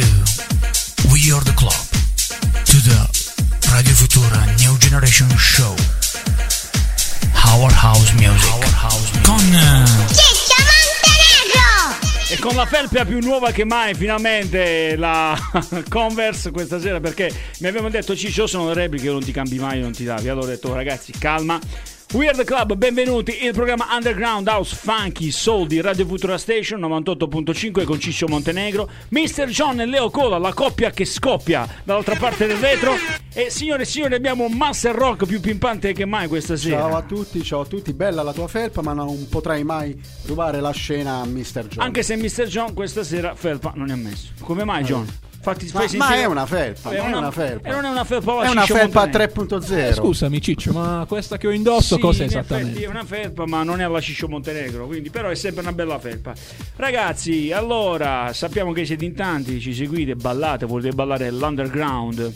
to We Are the Club, to the Radio Futura New Generation Show. Our House Music. Our house music. Con Ciccio Montenegro! E con la felpa più nuova che mai, finalmente la Converse questa sera perché mi avevano detto Ciccio sono le repliche, non ti cambi mai, non ti davi. Allora ho detto ragazzi calma. We are the club, benvenuti, il programma Underground House Funky Soul di Radio Futura Station 98.5 con Ciccio Montenegro, Mr. John e Leo Cola, la coppia che scoppia dall'altra parte del vetro e signore e signori abbiamo un master rock più pimpante che mai questa sera. Ciao a tutti, ciao a tutti, bella la tua felpa, ma non potrai mai rubare la scena a Mr. John. Anche se Mr. John questa sera felpa non è ammesso. Come mai John? Fatti, ma, ma è una felpa, non è una felpa. E non è una felpa, È una felpa Montenegro. 3.0. Eh, scusami Ciccio, ma questa che ho indosso Sì, cos'è in esattamente? effetti È una felpa, ma non è alla Ciccio Montenegro, quindi però è sempre una bella felpa. Ragazzi, allora, sappiamo che siete in tanti, ci seguite, ballate, volete ballare l'underground.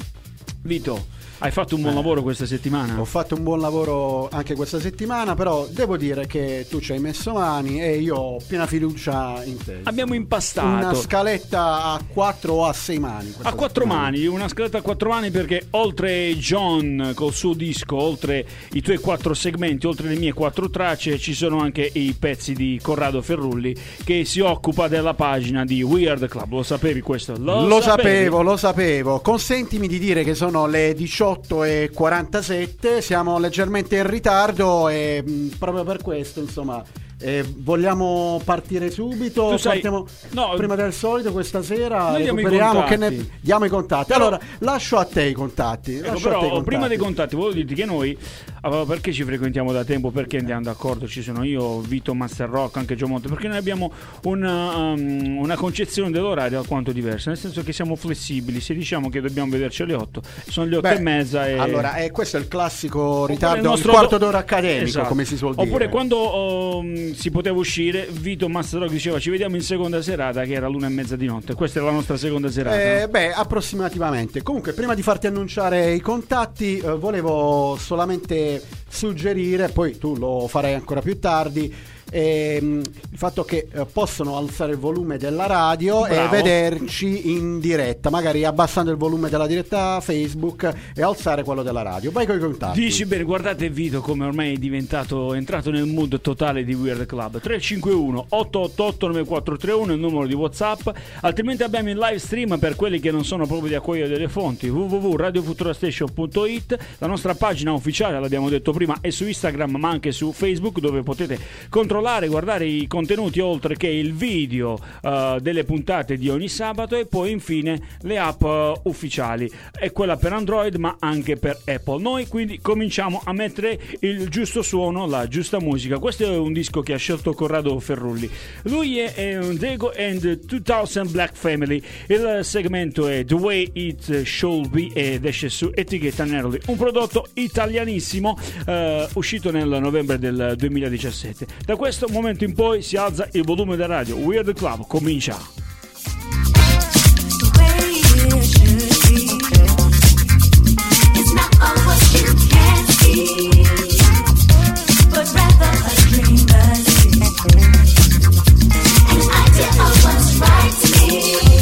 Vito, hai fatto un buon lavoro questa settimana? Ho fatto un buon lavoro anche questa settimana, però devo dire che tu ci hai messo mani e io ho piena fiducia in te. Abbiamo Una impastato. scaletta a 4 o a 6 mani. A quattro settimana. mani, una scaletta a quattro mani perché oltre John col suo disco, oltre i tuoi quattro segmenti, oltre le mie quattro tracce, ci sono anche i pezzi di Corrado Ferrulli che si occupa della pagina di Weird Club. Lo sapevi questo? Lo, sapevi? sapevo, lo sapevo. Consentimi di dire che sono le 18.47, siamo leggermente in ritardo e mh, proprio per questo, insomma, eh, vogliamo partire subito? Sai- Partiamo no, prima del solito questa sera? I recuperiamo contatti. ne diamo i contatti. Però- allora, lascio a te i contatti. Ecco, a te i però contatti. prima dei contatti volevo dirti che noi ah, perché ci frequentiamo da tempo perché andiamo d'accordo ci sono io Vito Master Rock anche Gio Monte perché noi abbiamo una, um, una concezione dell'orario alquanto diversa nel senso che siamo flessibili se diciamo che dobbiamo vederci alle 8 sono le 8 Beh, e mezza e Allora, eh, questo è il classico ritardo, il il, nostro quarto do- d'ora accademico, Esatto. come si suol dire. Oppure quando um, si poteva uscire, Vito Master Rock diceva ci vediamo in seconda serata, che era l'una e mezza di notte. Questa è la nostra seconda serata. Eh, beh, approssimativamente. Comunque, prima di farti annunciare i contatti, eh, volevo solamente suggerire, poi tu lo farai ancora più tardi, ehm, il fatto che eh, possono alzare il volume della radio Bravo. e vederci in diretta, magari abbassando il volume della diretta Facebook e alzare quello della radio. Vai con i contatti. Dici bene, guardate Vito come ormai è diventato, è entrato nel mood totale di Weird Club 351 888 9431 è il numero di Whatsapp altrimenti abbiamo il live stream per quelli che non sono proprio di accogliere delle fonti www.radiofuturastation.it la nostra pagina ufficiale, l'abbiamo detto prima, è su Instagram ma anche su Facebook dove potete controllare, guardare i contenuti oltre che il video eh, delle puntate di ogni sabato e poi infine le app eh, ufficiali. È quella per Android ma anche per Apple. Noi quindi cominciamo a mettere il giusto suono la giusta musica. Questo è un disco che ha scelto Corrado Ferrulli. Lui è, è Dego and 2000 Black Family. Il segmento è The Way It Should Be ed esce su etichetta Neroli. Un prodotto italianissimo eh, uscito nel novembre del 2017 da questo momento in poi si alza il volume del radio. Weird Club comincia. Not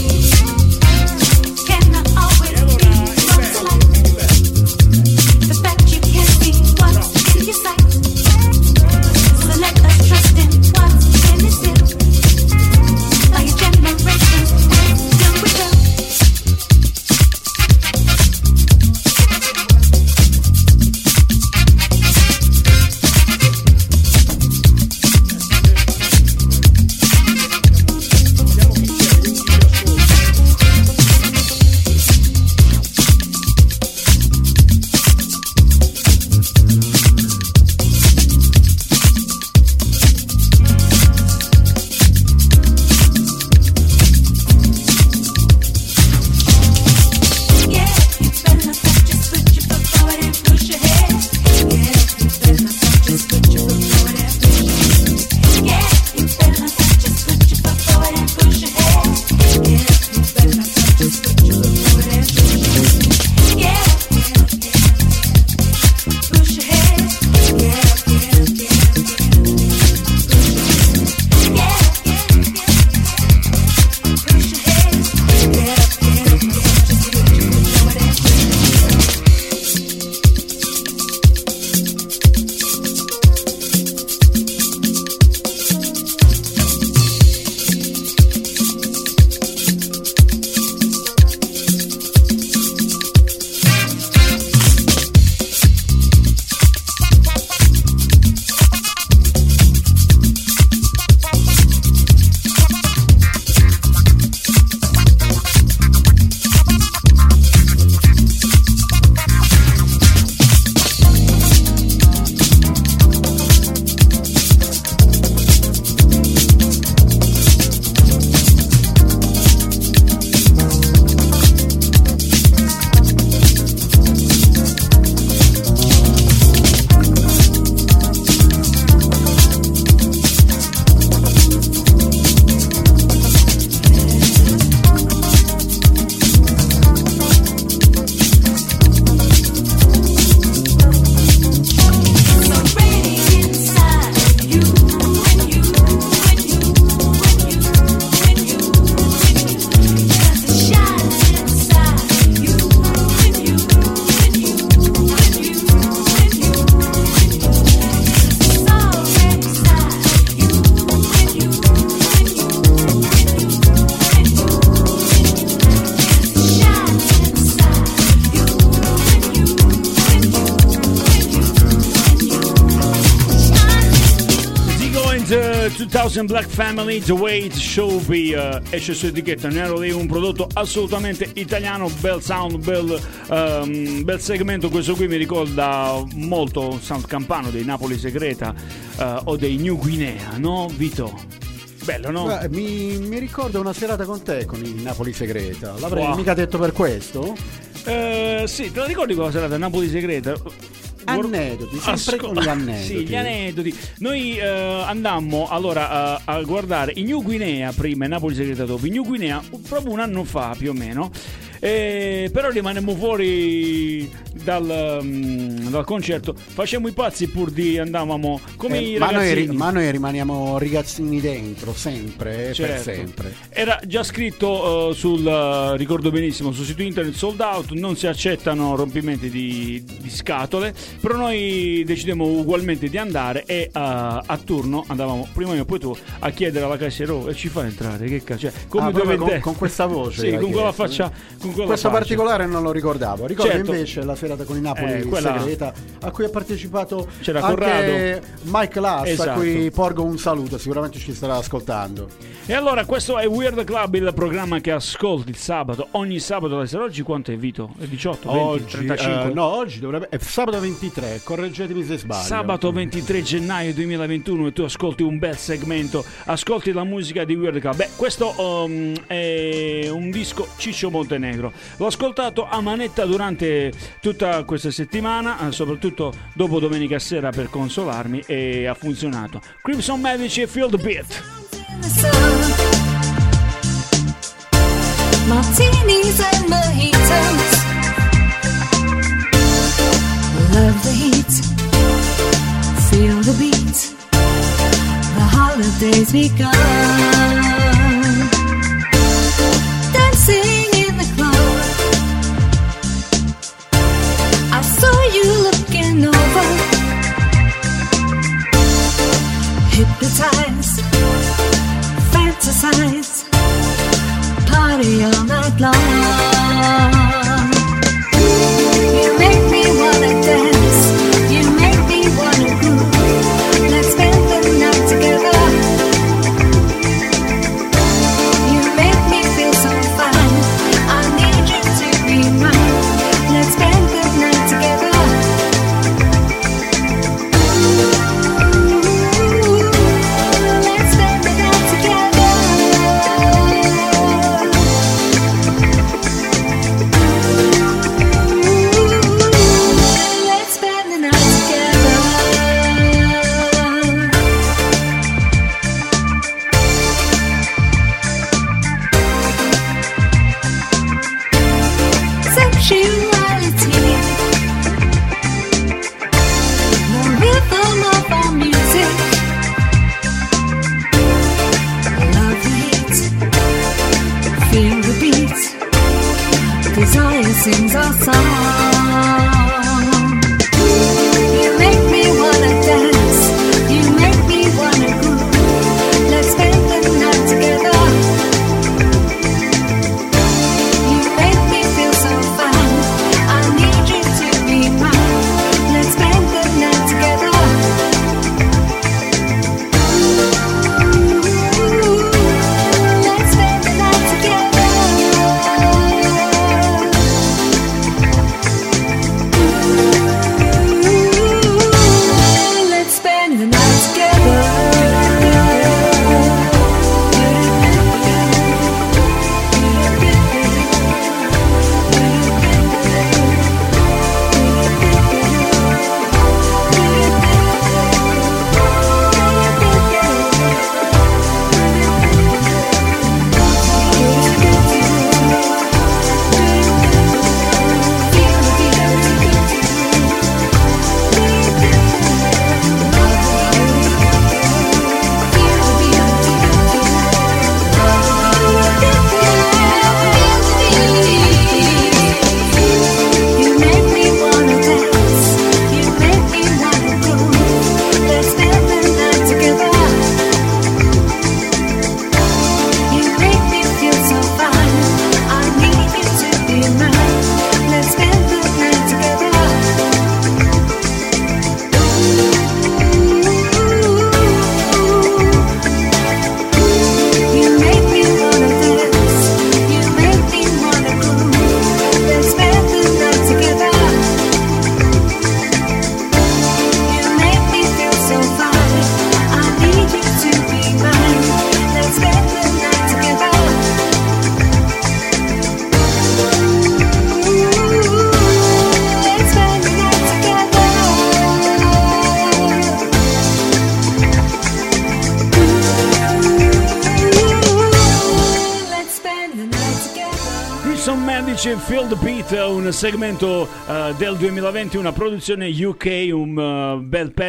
Band uh, 2000 Black Family The Way It Should Be uh, esce su etichetta Nero Day un prodotto assolutamente italiano bel sound bel, um, bel, segmento questo qui mi ricorda molto sound campano dei Napoli Segreta uh, o dei New Guinea no Vito? Bello, no? Beh, mi, mi ricorda una serata con te con il Napoli Segreta l'avrei wow. mica detto per questo? Uh, sì, te la ricordi quella serata Napoli Segreta? Aneddoti, sempre Asco- con gli aneddoti. Sì, gli aneddoti. Noi eh, andammo allora a, a guardare i New Guinea prima e Napoli Segreta dopo. I New Guinea proprio un anno fa più o meno. Eh, però rimanemmo fuori dal, mm, dal concerto. Facemmo i pazzi pur di andavamo come Eh, i ma, noi, ma noi rimaniamo ragazzini dentro, sempre, eh, Certo. per sempre. Era già scritto eh, sul, eh, ricordo benissimo, sul sito internet sold out, non si accettano rompimenti di, di scatole, però noi decidemmo ugualmente di andare e eh, a turno andavamo prima io e poi tu a chiedere alla cassiera "Oh, e ci fa entrare, che cazzo, cioè, come Ah, dovete- con, con questa voce. Sì, con quella faccia, con Questo faccia. particolare non lo ricordavo. Ricordo Certo. invece la serata con i Napoli Eh, quella- segreta a cui ha partecipato C'era anche Corrado. Mike Lass, Esatto. a cui porgo un saluto, sicuramente ci starà ascoltando. E allora questo è Weird Club, il programma che ascolti il sabato, ogni sabato alle sera. Oggi quanto è Vito? È 18, 20, Oggi, 35? eh, no, oggi dovrebbe è sabato 23, correggetemi se sbaglio. Sabato 23 gennaio 2021 e tu ascolti un bel segmento, ascolti la musica di Weird Club. Beh, questo um, è un disco Ciccio Montenegro. L'ho ascoltato a manetta durante tutta questa settimana, eh, soprattutto dopo domenica sera per consolarmi e ha funzionato. Crimson Medici e the Beat. Martinis and mojitos. Love the heat, feel the beat. The holidays begun. Dancing saw you looking over. Hypnotized, fantasize party all night long. Segmento eh, del 2020, una produzione UK, un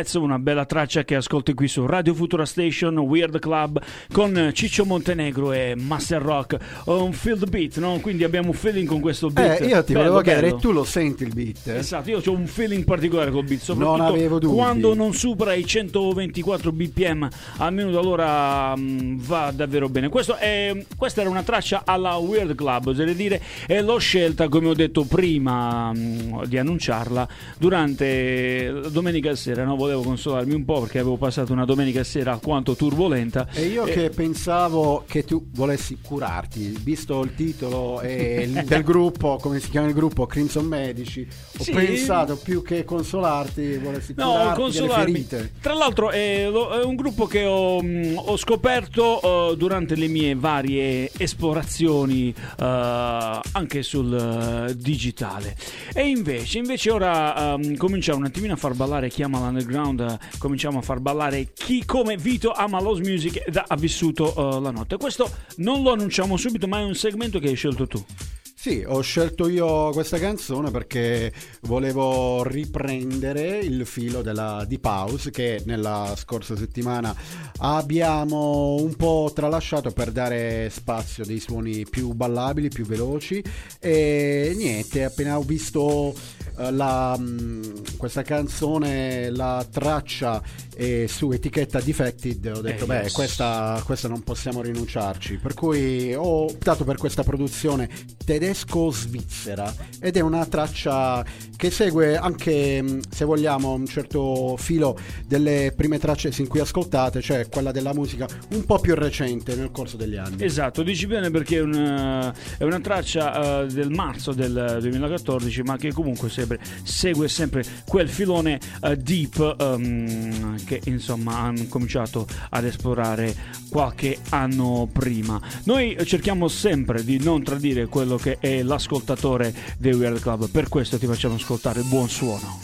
pezzo, una bella traccia che ascolti qui su Radio Futura Station, Weird Club, con Ciccio Montenegro e Master Rock. Un the Beat, no? Quindi abbiamo un feeling con questo beat. Eh, io ti Bello, volevo chiedere, tu lo senti il beat? eh? Esatto, io ho un feeling particolare col beat, soprattutto Non quando non supera i 124 bpm al minuto allora mm, va davvero bene. Questo è- questa era una traccia alla Weird Club, oserei dire, e l'ho scelta, come ho detto prima mm, di annunciarla, durante la domenica sera, no? volevo consolarmi un po' perché avevo passato una domenica sera alquanto turbolenta. E io Eh, che pensavo che tu volessi curarti, visto il titolo e il- del gruppo, come si chiama il gruppo, Crimson Medici, ho Sì. pensato più che consolarti, volessi No, curarti consolarmi. ferite. Tra l'altro è, lo- è un gruppo che ho, mh, ho scoperto eh, durante le mie varie esplorazioni eh, anche sul eh, digitale. E invece, invece ora ehm, cominciamo un attimino a far ballare chi ama l'underground, eh, cominciamo a far ballare chi come Vito ama l'house music ed ha vissuto eh, la notte. Questo non lo annunciamo subito, ma è un segmento che hai scelto tu. Sì, ho scelto io questa canzone perché volevo riprendere il filo della Deep House che nella scorsa settimana abbiamo un po' tralasciato per dare spazio a dei suoni più ballabili, più veloci e niente, appena ho visto la, mh, questa canzone, la traccia eh, su etichetta Defected, ho detto Eh, beh, yes. questa, questa non possiamo rinunciarci, per cui ho optato per questa produzione tedesco-svizzera ed è una traccia che segue anche, mh, se vogliamo, un certo filo delle prime tracce sin qui ascoltate, cioè quella della musica un po' più recente nel corso degli anni. Esatto, dici bene perché è, un, eh, è una traccia eh, del marzo del 2014, ma che comunque sempre- segue sempre quel filone eh, deep ehm, che insomma hanno cominciato ad esplorare qualche anno prima. Noi cerchiamo sempre di non tradire quello che è l'ascoltatore dei Weird Club, per questo ti facciamo ascoltare buon suono.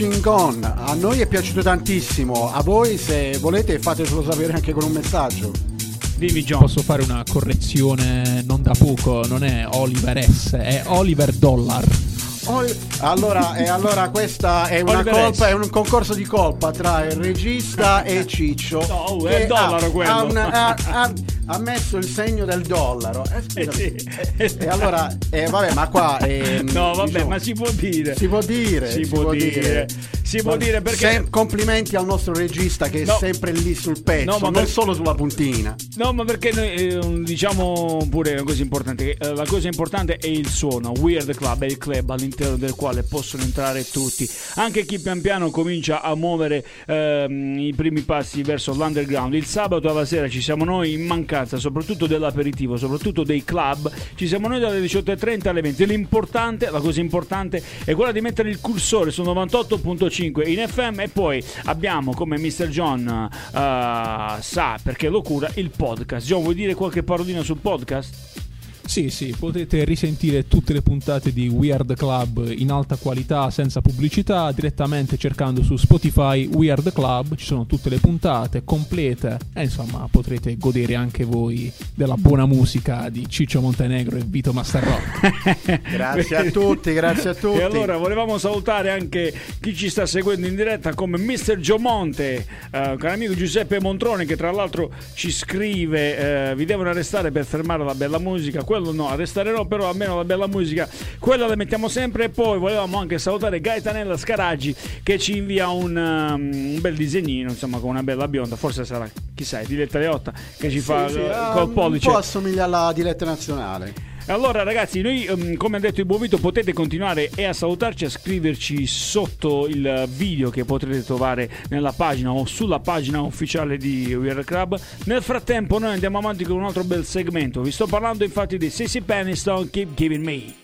Pushing On. A noi è piaciuto tantissimo, a voi se volete fatecelo sapere anche con un messaggio. Dimmi John. Posso fare una correzione non da poco, non è Oliver S, è Oliver Dollar. Oli- Allora, e allora questa è una Oliver colpa, S. è un concorso di colpa tra il regista e Ciccio. No, oh, è il dollaro ha- quello. Ha, un- ha- ha- messo il segno del dollaro. Eh. Eh sì. E, allora, eh, vabbè, ma qua. ehm, No, vabbè, diciamo, ma si può dire. Si può dire, Si può dire. Si può dire perché- Sem- complimenti al nostro regista che No. è sempre lì sul pezzo, No, ma non per- solo sulla puntina. No, ma perché noi eh, diciamo pure una cosa importante, che, eh, la cosa importante è il suono, Weird Club è il club all'interno del quale possono entrare tutti, anche chi pian piano comincia a muovere ehm, i primi passi verso l'underground. Il sabato alla sera ci siamo noi in mancanza, soprattutto dell'aperitivo, soprattutto dei club, ci siamo noi dalle 18.30 alle 20. L'importante, la cosa importante è quella di mettere il cursore su 98.5 in FM e poi abbiamo come Mr. John eh, sa perché lo cura il podcast. John, vuoi dire qualche parolina sul podcast? Sì, sì, potete risentire tutte le puntate di Weird Club in alta qualità senza pubblicità direttamente cercando su Spotify Weird Club, ci sono tutte le puntate complete e insomma potrete godere anche voi della buona musica di Ciccio Montenegro e Vito Mastarrock. Grazie a tutti, grazie a tutti. E allora volevamo salutare anche chi ci sta seguendo in diretta come Mr. Giomonte, eh, caro amico Giuseppe Montrone che tra l'altro ci scrive eh, vi devono arrestare per fermare la bella musica, quello no, arrestare no, però almeno la bella musica, quella la mettiamo sempre e poi volevamo anche salutare Gaetanella Scaraggi che ci invia un, um, un bel disegnino, insomma con una bella bionda, forse sarà, chissà, Diletta Leotta che ci fa Sì, sì, eh, ah, col pollice. Un po' assomiglia alla diretta nazionale. Allora ragazzi, noi ehm, come ha detto il buon Vito potete continuare e a salutarci, a scriverci sotto il video che potrete trovare nella pagina o sulla pagina ufficiale di Weird Club. Nel frattempo noi andiamo avanti con un altro bel segmento. Vi sto parlando infatti di Sissy Peniston, Keep Giving Me.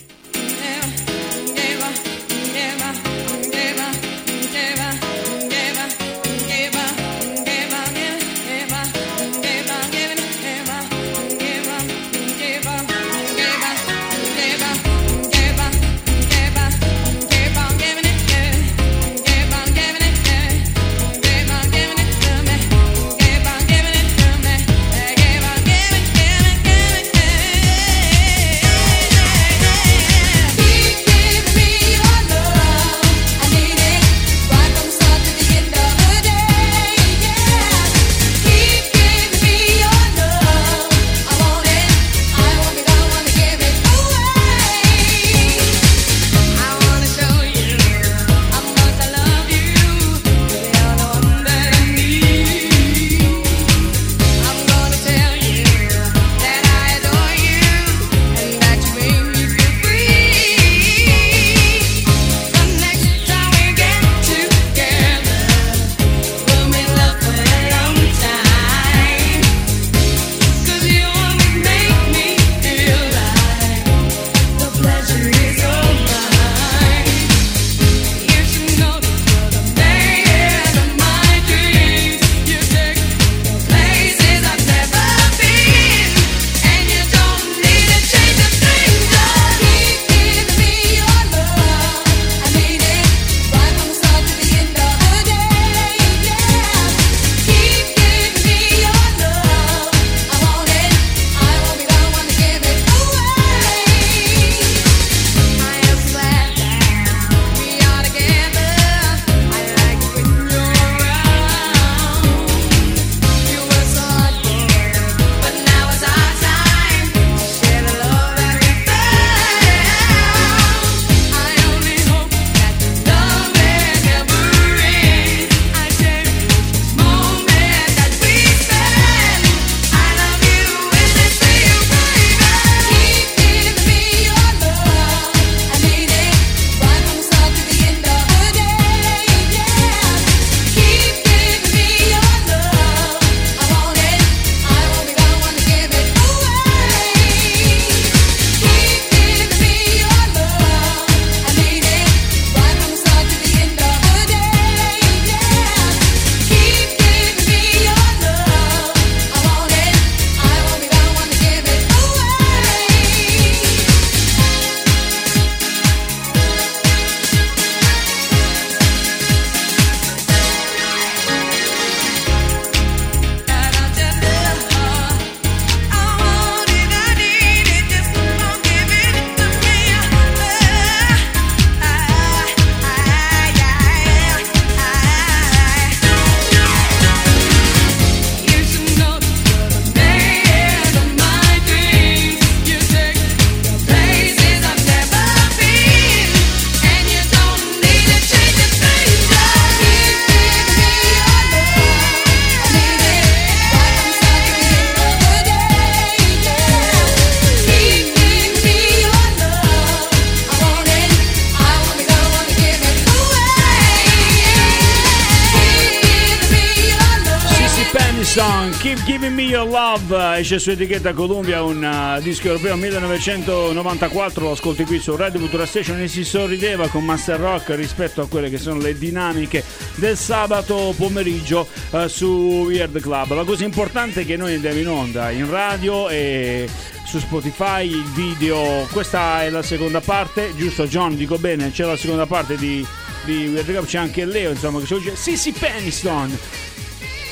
Esce su etichetta Columbia, un uh, disco europeo 1994, lo ascolti qui su Radio Futura Station e si sorrideva con Master Rock rispetto a quelle che sono le dinamiche del sabato pomeriggio uh, su Weird Club. La cosa importante è che noi andiamo in onda in radio e su Spotify il video, questa è la seconda parte, giusto John, dico bene, c'è la seconda parte di, di Weird Club, c'è anche Leo, insomma, che ci dice Sissy Peniston.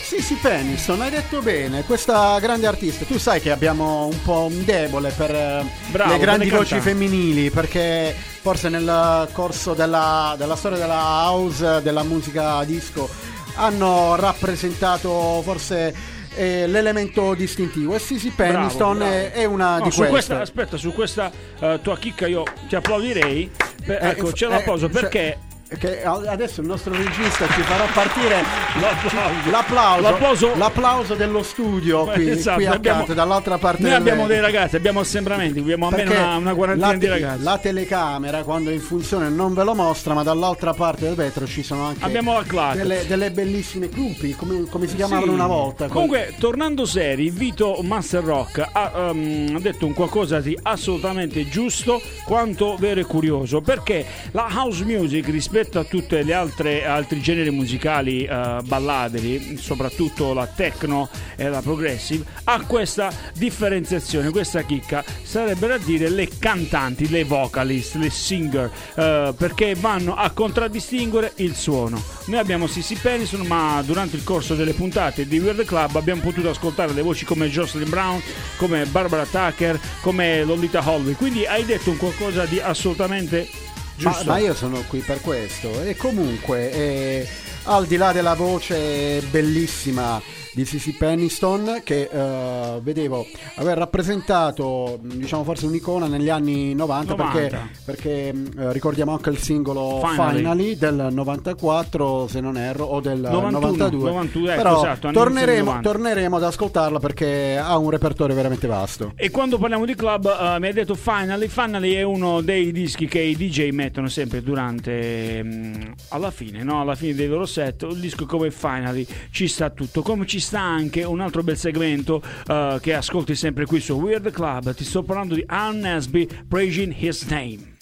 Sì, Peniston, hai detto bene, questa grande artista. Tu sai che abbiamo un po' un debole per eh, Bravo, le grandi voci femminili, perché forse nel corso della, della storia della house, della musica disco, hanno rappresentato forse eh, l'elemento distintivo. E Sissy Peniston bravo. È, è una No, di su queste. questa, aspetta, su questa eh, tua chicca io ti applaudirei. Per- Eh, ecco, eh, ce l'apposo eh, cioè, perché che adesso il nostro regista ci farà partire L'applauso. l'applauso, L'applauso- l'applauso dello studio qui, Esatto, qui abbiamo- accanto, dall'altra parte noi abbiamo dei ragazzi, abbiamo assembramenti, abbiamo almeno una, una quarantina la, di te- ragazzi. la telecamera quando è in funzione non ve lo mostra, ma dall'altra parte del vetro ci sono anche delle, delle bellissime clumpi, come, come si chiamavano Sì. una volta. Comunque, tornando seri, Vito Master Rock ha, um, ha detto un qualcosa di assolutamente giusto quanto vero e curioso. Perché la house music rispetto a tutte le altre altri generi musicali eh, balladri, soprattutto la techno e la progressive, ha questa differenziazione, questa chicca, sarebbero a dire le cantanti, le vocalist, le singer, eh, perché vanno a contraddistinguere il suono. Noi abbiamo Sissy Penison, ma durante il corso delle puntate di Weird Club abbiamo potuto ascoltare le voci come Jocelyn Brown, come Barbara Tucker, come Lolita Holloway. Quindi hai detto un qualcosa di assolutamente Ma, ma io sono qui per questo. E comunque, eh, al di là della voce bellissima di Sissy Peniston, che eh, vedevo aver rappresentato, diciamo, forse un'icona negli anni 90, 90. perché, perché, eh, ricordiamo anche il singolo Finally. Finally, del 94, se non erro, o del 91, 92. 92, ecco, Però esatto, torneremo, 90. torneremo ad ascoltarla perché ha un repertorio veramente vasto. E quando parliamo di club, eh, mi hai detto Finally. Finally è uno dei dischi che i DJ mettono sempre durante. mm, alla fine, no? Alla fine dei loro set. Un disco come Finally ci sta tutto. Come ci sta anche un altro bel segmento eh, che ascolti sempre qui su Weird Club. Ti sto parlando di Ann Nesby, Praising His Name.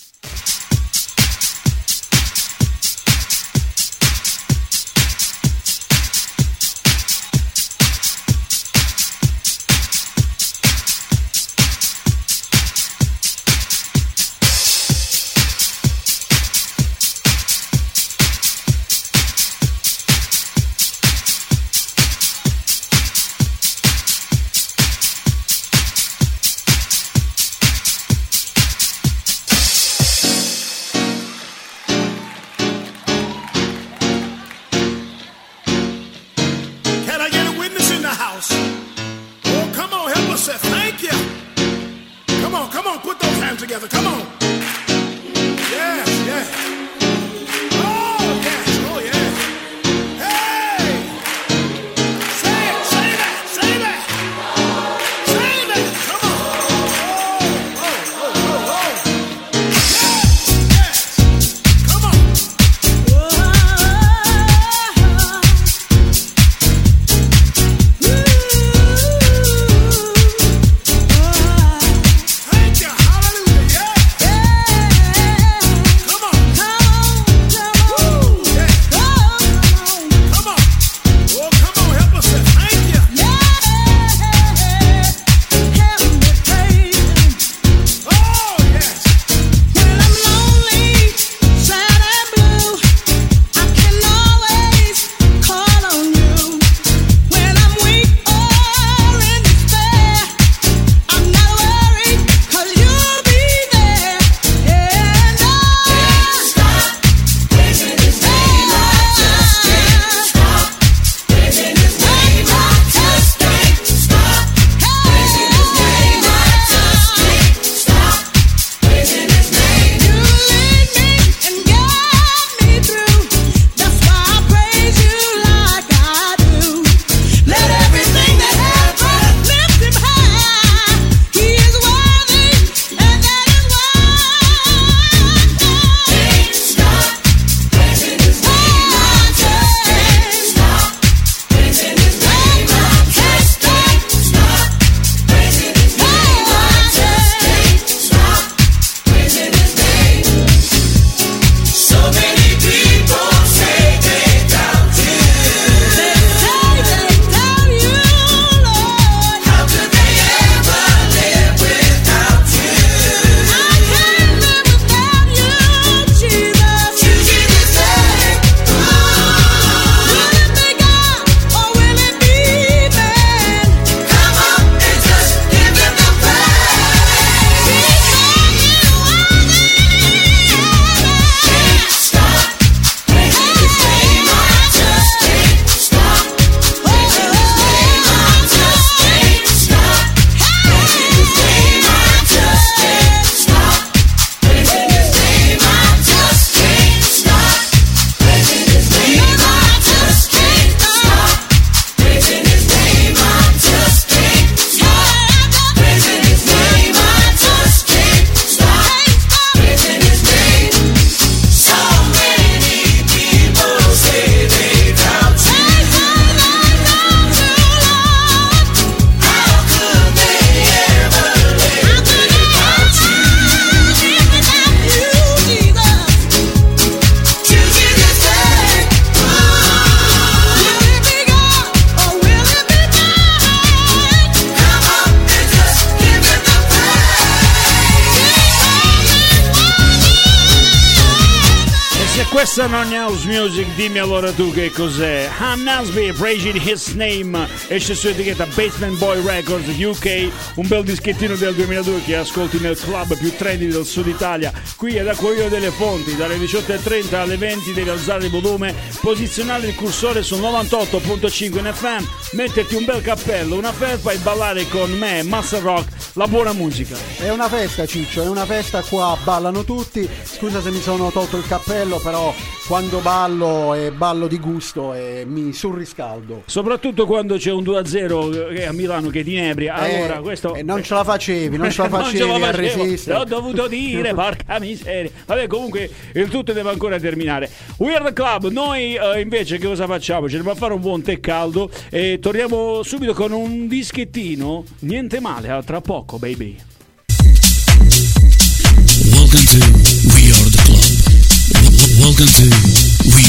Non house music, dimmi allora tu che cos'è. Ham Nasby, Praising His Name, esce su etichetta Basement Boy Records UK, un bel dischettino del 2002 che ascolti nel club più trendy del sud Italia. Qui è da Coglio delle Fonti, dalle 18.30 alle 20 devi alzare il volume, posizionare il cursore sul 98.5 in FM, metterti un bel cappello, una felpa e ballare con me, Master Rock, la buona musica. È una festa, Ciccio, è una festa qua, ballano tutti. Scusa se mi sono tolto il cappello, però quando ballo e ballo di gusto e mi surriscaldo. Soprattutto quando c'è un 2-0 che a Milano che ti inebria. Allora, Eh, questo eh, non ce la facevi, non ce la Non facevi a resistere. L'ho dovuto dire, porca miseria. Vabbè, comunque il tutto deve ancora terminare. Weird Club, noi eh, invece che cosa facciamo? Ci andiamo a fare un buon tè caldo e torniamo subito con un dischettino. Niente male, a tra poco, baby. Welcome to Welcome to We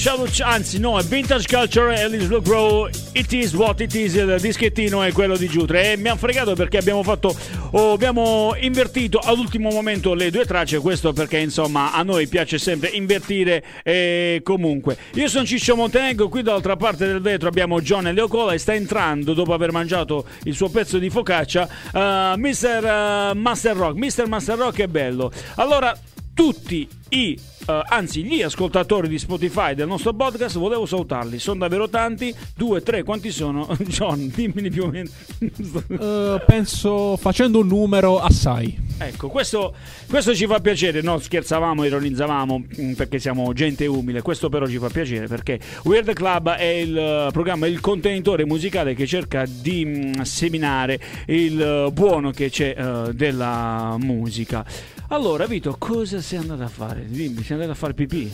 Ch- anzi no, è Vintage Culture e Little Grow, It Is What It Is, il dischettino è quello di Giutre. E mi hanno fregato perché abbiamo fatto, oh, abbiamo invertito all'ultimo momento le due tracce, questo perché insomma a noi piace sempre invertire e comunque. Io sono Ciccio Montenegro, qui dall'altra parte del vetro abbiamo John e Leocola e sta entrando dopo aver mangiato il suo pezzo di focaccia, eh, Mr. eh, Master Rock. Mr. Master Rock è bello. Allora, tutti i eh, anzi gli ascoltatori di Spotify del nostro podcast volevo salutarli. Sono davvero tanti. Due tre quanti sono? John dimmeli più o meno. Eh, penso facendo un numero assai. ecco questo, questo ci fa piacere. No scherzavamo ironizzavamo mm, perché siamo gente umile. Questo però ci fa piacere perché Weird Club è il eh, programma il contenitore musicale che cerca di mm, seminare il buono che c'è della musica Allora, Vito, cosa sei andato a fare? Dimmi, sei andato a fare pipì?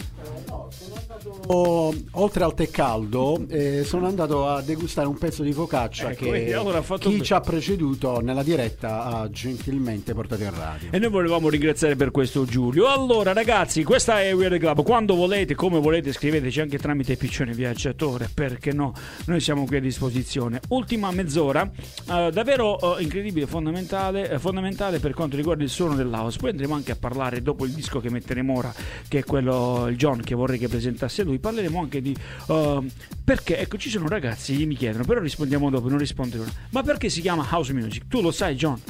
Oh, oltre al tè caldo, eh, sono andato a degustare un pezzo di focaccia Ecco, che allora chi ci ha preceduto nella diretta ha gentilmente portato in radio. E noi volevamo ringraziare per questo Giulio. Allora, ragazzi, questa è Weird Club. Quando volete, come volete, scriveteci anche tramite Piccione Viaggiatore. Perché no? Noi siamo qui a disposizione. Ultima mezz'ora, eh, davvero eh, incredibile, fondamentale, eh, fondamentale per quanto riguarda il suono dell'house. Poi andremo anche a parlare dopo il disco che metteremo ora, che è quello il John che vorrei che presentasse lui. Parleremo anche di eh, perché, ecco, ci sono ragazzi che mi chiedono, però rispondiamo dopo, non rispondo ora. Ma perché si chiama house music? Tu lo sai, John?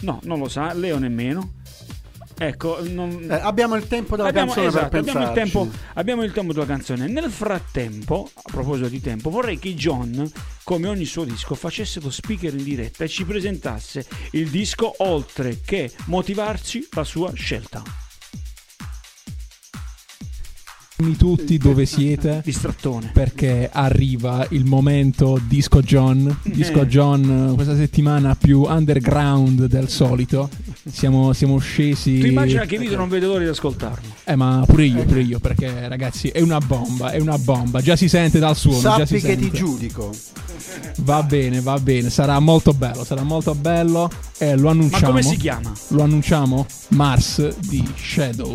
No, non lo sa, Leo nemmeno. Ecco, non... Eh, abbiamo il tempo della Abbiamo, canzone esatto, abbiamo, il tempo, abbiamo il tempo della canzone. Nel frattempo, a proposito di tempo, vorrei che John, come ogni suo disco, facesse lo speaker in diretta e ci presentasse il disco oltre che motivarci la sua scelta. Dimmi tutti dove siete Distrattone. perché arriva il momento Disco John. Disco Eh. John eh, questa settimana più underground del solito. Siamo, siamo scesi. Tu immagina che Vito non vede l'ora di ascoltarlo. Eh, ma pure io, pure io, perché ragazzi è una bomba, è una bomba. Già si sente dal suono. già si Sappi che ti sente. giudico. Va bene, va bene, sarà molto bello, sarà molto bello. E lo Ma annunciamo. come si chiama? Lo annunciamo? Mars di Shadow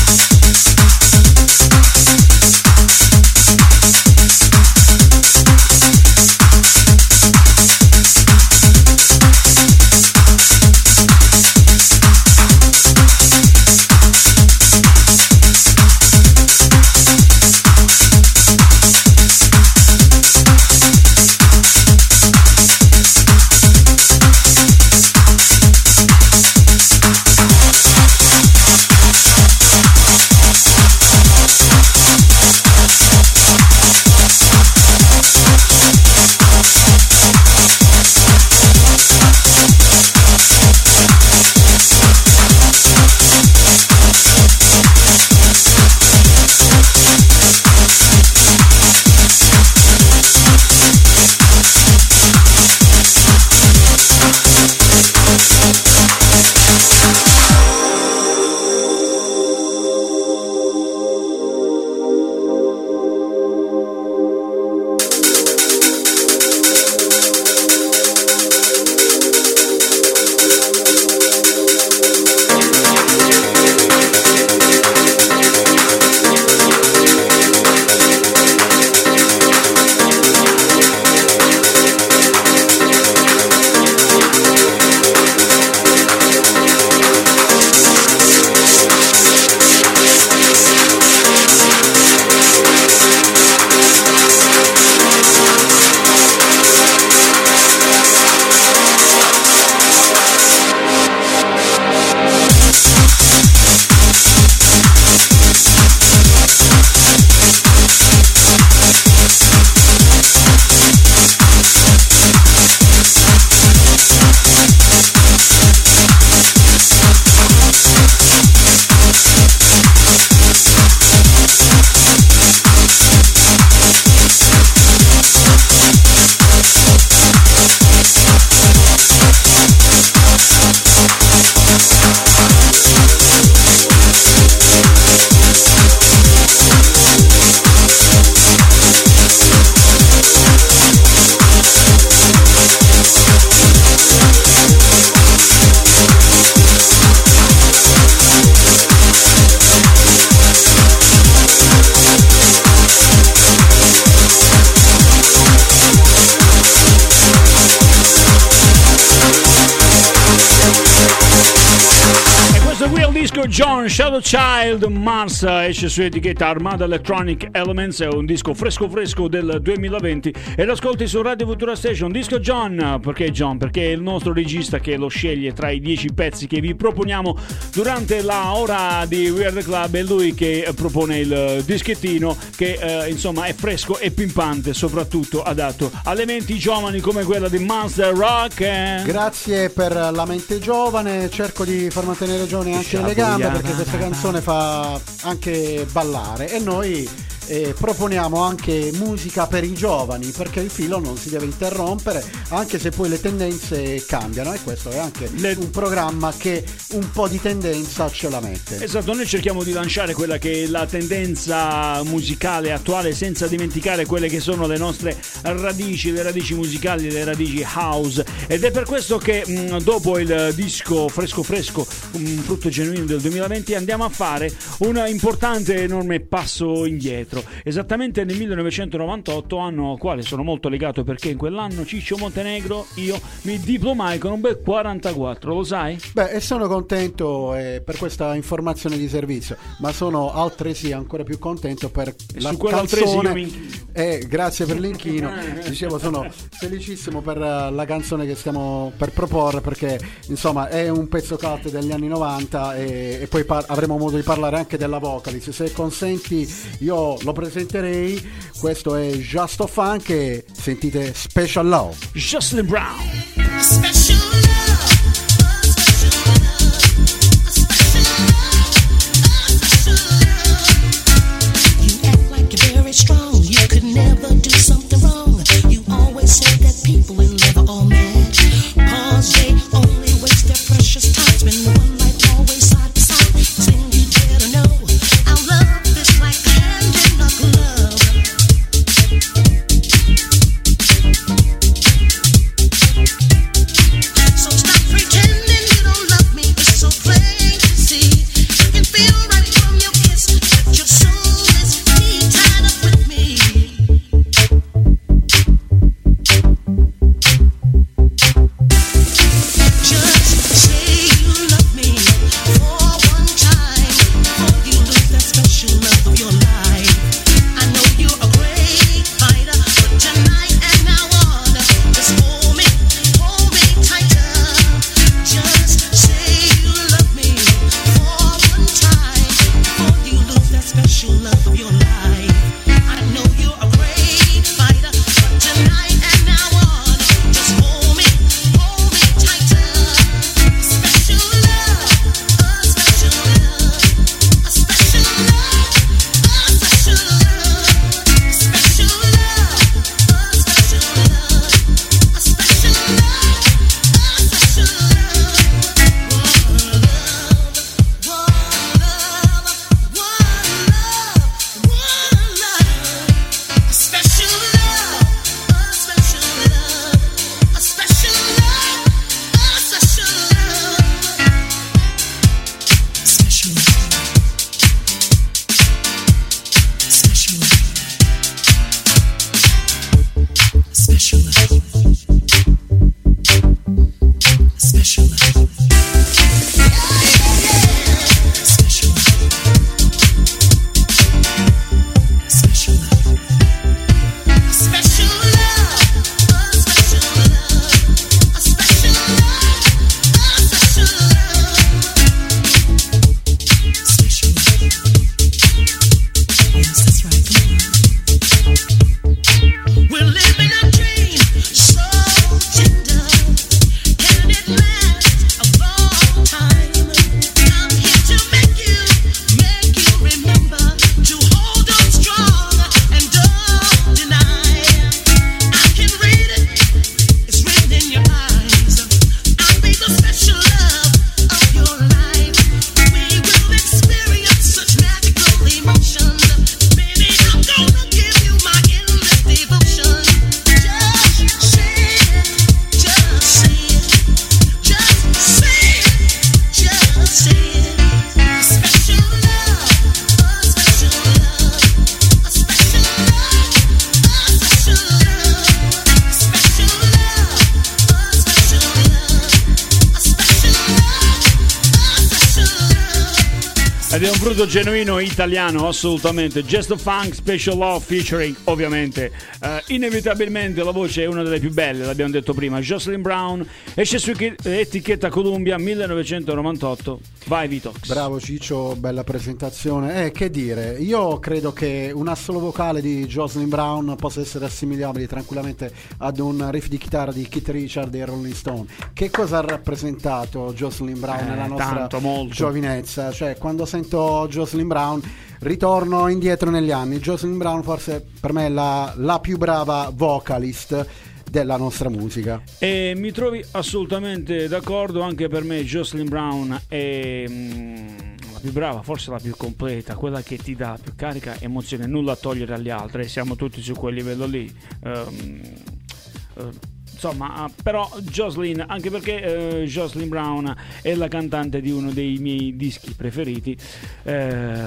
the Mars esce su etichetta Armada Electronic Elements, è un disco fresco fresco del 2020 e lo ascolti su Radio Futura Station. Disco John, perché John? Perché è il nostro regista che lo sceglie tra i 10 pezzi che vi proponiamo durante la ora di Weird Club, è lui che propone il dischettino che eh, insomma è fresco e pimpante, soprattutto adatto alle menti giovani come quella di Monster Rock. eh. Grazie per la mente giovane, cerco di far mantenere giovani anche le gambe perché questa canzone fa anche ballare. E noi eh, proponiamo anche musica per i giovani perché il filo non si deve interrompere anche se poi le tendenze cambiano e questo è anche Le- un programma che un po' di tendenza ce la mette. Esatto, noi cerchiamo di lanciare quella che è la tendenza musicale attuale senza dimenticare quelle che sono le nostre radici, le radici musicali, le radici house ed è per questo che mh, dopo il disco fresco fresco, un frutto genuino del 2020 andiamo a fare un importante e enorme passo indietro. Esattamente nel 1998, anno al quale sono molto legato perché in quell'anno Ciccio Montenegro io mi diplomai con un bel 44, lo sai? Beh, e sono contento eh, per questa informazione di servizio, ma sono altresì ancora più contento per la quell'altresì io canzone. mi. Eh, grazie per l'inchino. Dicevo, sono felicissimo per eh, la canzone che stiamo per proporre perché insomma è un pezzo cult degli anni 90 e, e poi par- avremo modo di parlare anche della vocalist. Se consenti, io lo presenterei. Questo è Just of Funk e sentite Special Love. Jocelyn Brown. Special genuino italiano, assolutamente. Gesto Funk Special Love featuring, ovviamente, eh, inevitabilmente la voce è una delle più belle, l'abbiamo detto prima. Jocelyn Brown esce su etichetta Columbia 1998. Vai Vitox. Bravo Ciccio, bella presentazione. Eh, che dire, io credo che un assolo vocale di Jocelyn Brown possa essere assimilabile tranquillamente ad un riff di chitarra di Keith Richard e Rolling Stone. Che cosa ha rappresentato Jocelyn Brown Eh, nella nostra tanto, giovinezza? Cioè, quando sento Jocelyn Brown ritorno indietro negli anni. Jocelyn Brown forse per me è la, la più brava vocalist della nostra musica. E mi trovi assolutamente d'accordo, anche per me Jocelyn Brown è mm, la più brava, forse la più completa, quella che ti dà più carica, emozione, nulla a togliere agli altri, siamo tutti su quel livello lì. Eh, Insomma, però Jocelyn, anche perché eh, Jocelyn Brown è la cantante di uno dei miei dischi preferiti, eh,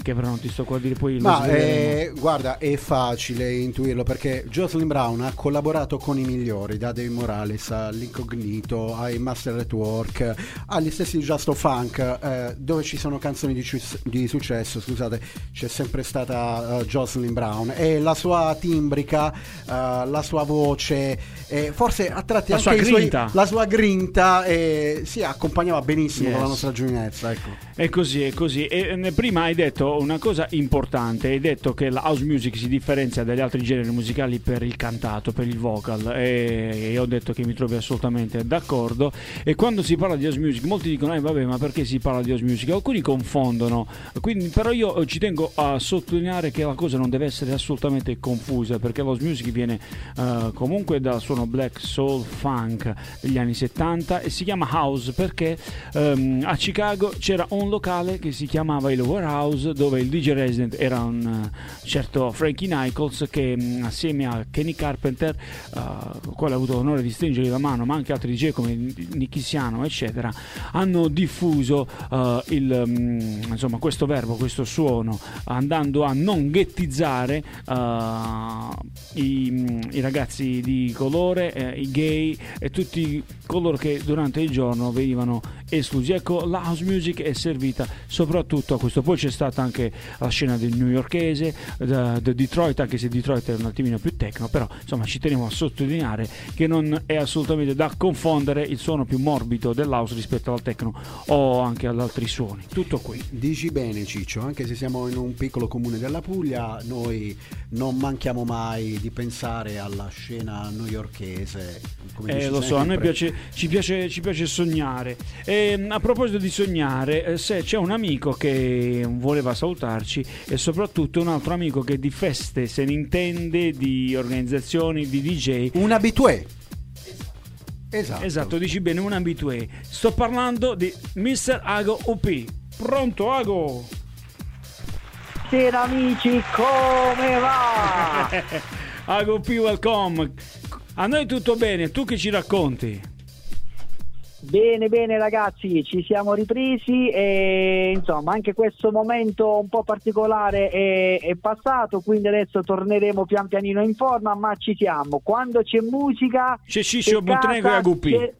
che però non ti sto qua a dire poi Ma eh, guarda, è facile intuirlo perché Jocelyn Brown ha collaborato con i migliori, da Dave Morales all'Incognito, ai Master Network, agli stessi Just of Funk, eh, dove ci sono canzoni di, di successo. Scusate, c'è sempre stata eh, Jocelyn Brown e la sua timbrica, eh, la sua voce, eh, forse a tratti La anche suoi- grinta. la sua grinta, eh, si accompagnava benissimo con la Yes. nostra giovinezza. Ecco. È così, è così. E eh, prima hai detto una cosa importante, hai detto che la house music si differenzia dagli altri generi musicali per il cantato, per il vocal e io ho detto che mi trovi assolutamente d'accordo e quando si parla di house music molti dicono eh vabbè ma perché si parla di house music? Alcuni confondono, quindi, però io eh, ci tengo a sottolineare che la cosa non deve essere assolutamente confusa perché la house music viene eh, comunque dal suono black soul funk degli anni 70 e si chiama house perché ehm, a Chicago c'era un locale che si chiamava il Warehouse dove il DJ resident era un eh, certo Frankie Nichols che mh, assieme a Kenny Carpenter il quale ha avuto l'onore di stringergli la mano ma anche altri DJ come Nicky Siano eccetera hanno diffuso eh, il, mh, insomma, questo verbo, questo suono andando a non ghettizzare i, mh, i ragazzi di colore, eh, i gay e tutti coloro che durante il giorno venivano esclusi. Ecco, la house music è servita soprattutto a questo. Poi c'è stata anche la scena del newyorkese, da, da Detroit, anche se Detroit è un attimino più tecno, però insomma ci teniamo a sottolineare che non è assolutamente da confondere il suono più morbido dell'house rispetto al techno o anche ad altri suoni. Tutto qui. Dici bene Ciccio, anche se siamo in un piccolo comune della Puglia, noi non manchiamo mai di pensare alla scena newyorkese. Come Eh, dici lo so, a noi piace, ci, piace, ci piace sognare. E, a proposito di sognare, eh, se c'è un amico che voleva salutarci e soprattutto un altro amico che di feste se ne intende, di organizzazioni, di DJ. Un abitué. Esatto. Esatto, dici bene, un abitué. Sto parlando di Mr. Ago UP. Pronto Ago? Buonasera amici, come va? Ago UP, welcome. A noi tutto bene, tu che ci racconti? Bene, bene ragazzi, ci siamo ripresi e insomma anche questo momento un po' particolare è, è passato, quindi adesso torneremo pian pianino in forma, ma ci siamo. Quando c'è musica... C'è Ciccio Montenegro e c'è-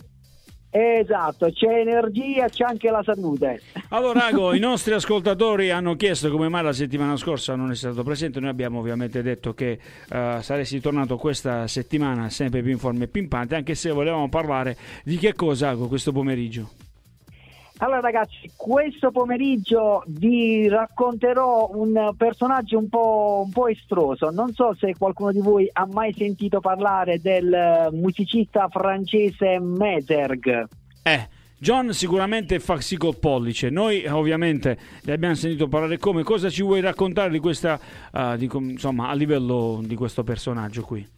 Esatto, c'è energia, c'è anche la salute. Allora, Ago, i nostri ascoltatori hanno chiesto come mai la settimana scorsa non è stato presente. Noi abbiamo ovviamente detto che eh, saresti tornato questa settimana sempre più in forma e pimpante, anche se volevamo parlare di che cosa, Ago, questo pomeriggio. Allora ragazzi, questo pomeriggio vi racconterò un personaggio un po', un po' estroso. Non so se qualcuno di voi ha mai sentito parlare del eh, musicista francese Meserg. Eh. John sicuramente fa sì col pollice, noi ovviamente ne abbiamo sentito parlare come, cosa ci vuoi raccontare di questa, eh, di insomma, a livello di questo personaggio qui?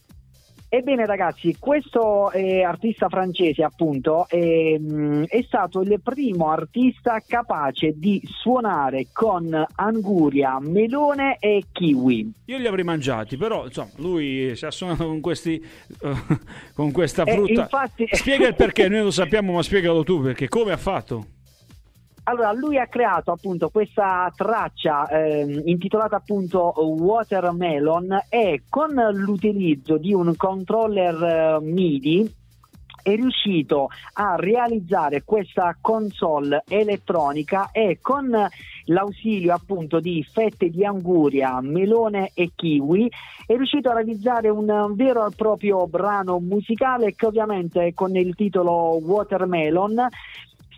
Ebbene ragazzi, questo eh, artista francese appunto ehm, è stato il primo artista capace di suonare con anguria, melone e kiwi. Io li avrei mangiati, però insomma, lui si è suonato con, questi, eh, con questa Eh, frutta. infatti- Spiega il perché, noi lo sappiamo, ma spiegalo tu, perché come ha fatto? Allora, lui ha creato appunto questa traccia ehm, intitolata appunto Watermelon e con l'utilizzo di un controller eh, MIDI è riuscito a realizzare questa console elettronica e con l'ausilio appunto di fette di anguria, melone e kiwi, è riuscito a realizzare un eh, vero e proprio brano musicale che ovviamente con il titolo Watermelon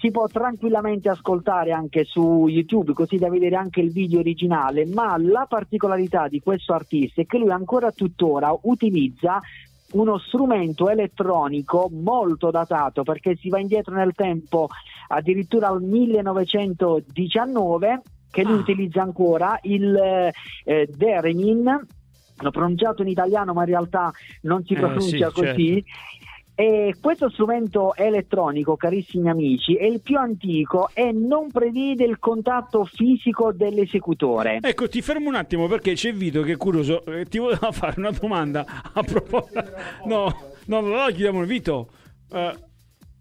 si può tranquillamente ascoltare anche su YouTube, così da vedere anche il video originale, ma la particolarità di questo artista è che lui ancora tuttora utilizza uno strumento elettronico molto datato perché si va indietro nel tempo addirittura al 1919 che lui Ah. utilizza ancora il eh, Theremin l'ho pronunciato in italiano ma in realtà non si Eh, pronuncia sì, così e questo strumento elettronico, carissimi amici, è il più antico e non prevede il contatto fisico dell'esecutore. Ecco, ti fermo un attimo perché c'è Vito che è curioso, eh, ti voleva fare una domanda a proposito. No, no, no, no, chiediamo Vito. eh,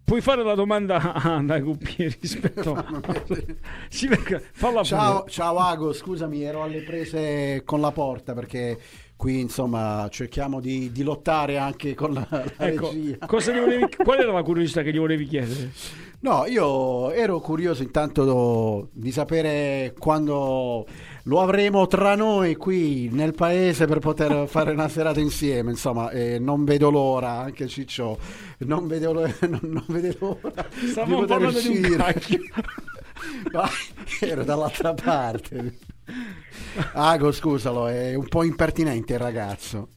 puoi fare la domanda a Guppi rispetto sì, perché, falla Ciao, ciao Ago, scusami, ero alle prese con la porta perché qui insomma cerchiamo di, di lottare anche con la, la Ecco, regia. cosa gli volevi, qual era la curiosità che gli volevi chiedere? No, io ero curioso intanto di sapere quando lo avremo tra noi qui nel paese per poter fare una serata insieme. Insomma, eh, non vedo l'ora, anche Ciccio, non vedo, l'ora- non, non vedo l'ora di Stavamo poter parlando di un uscire. Ma ero dall'altra parte. Ago, scusalo, è un po' impertinente il ragazzo.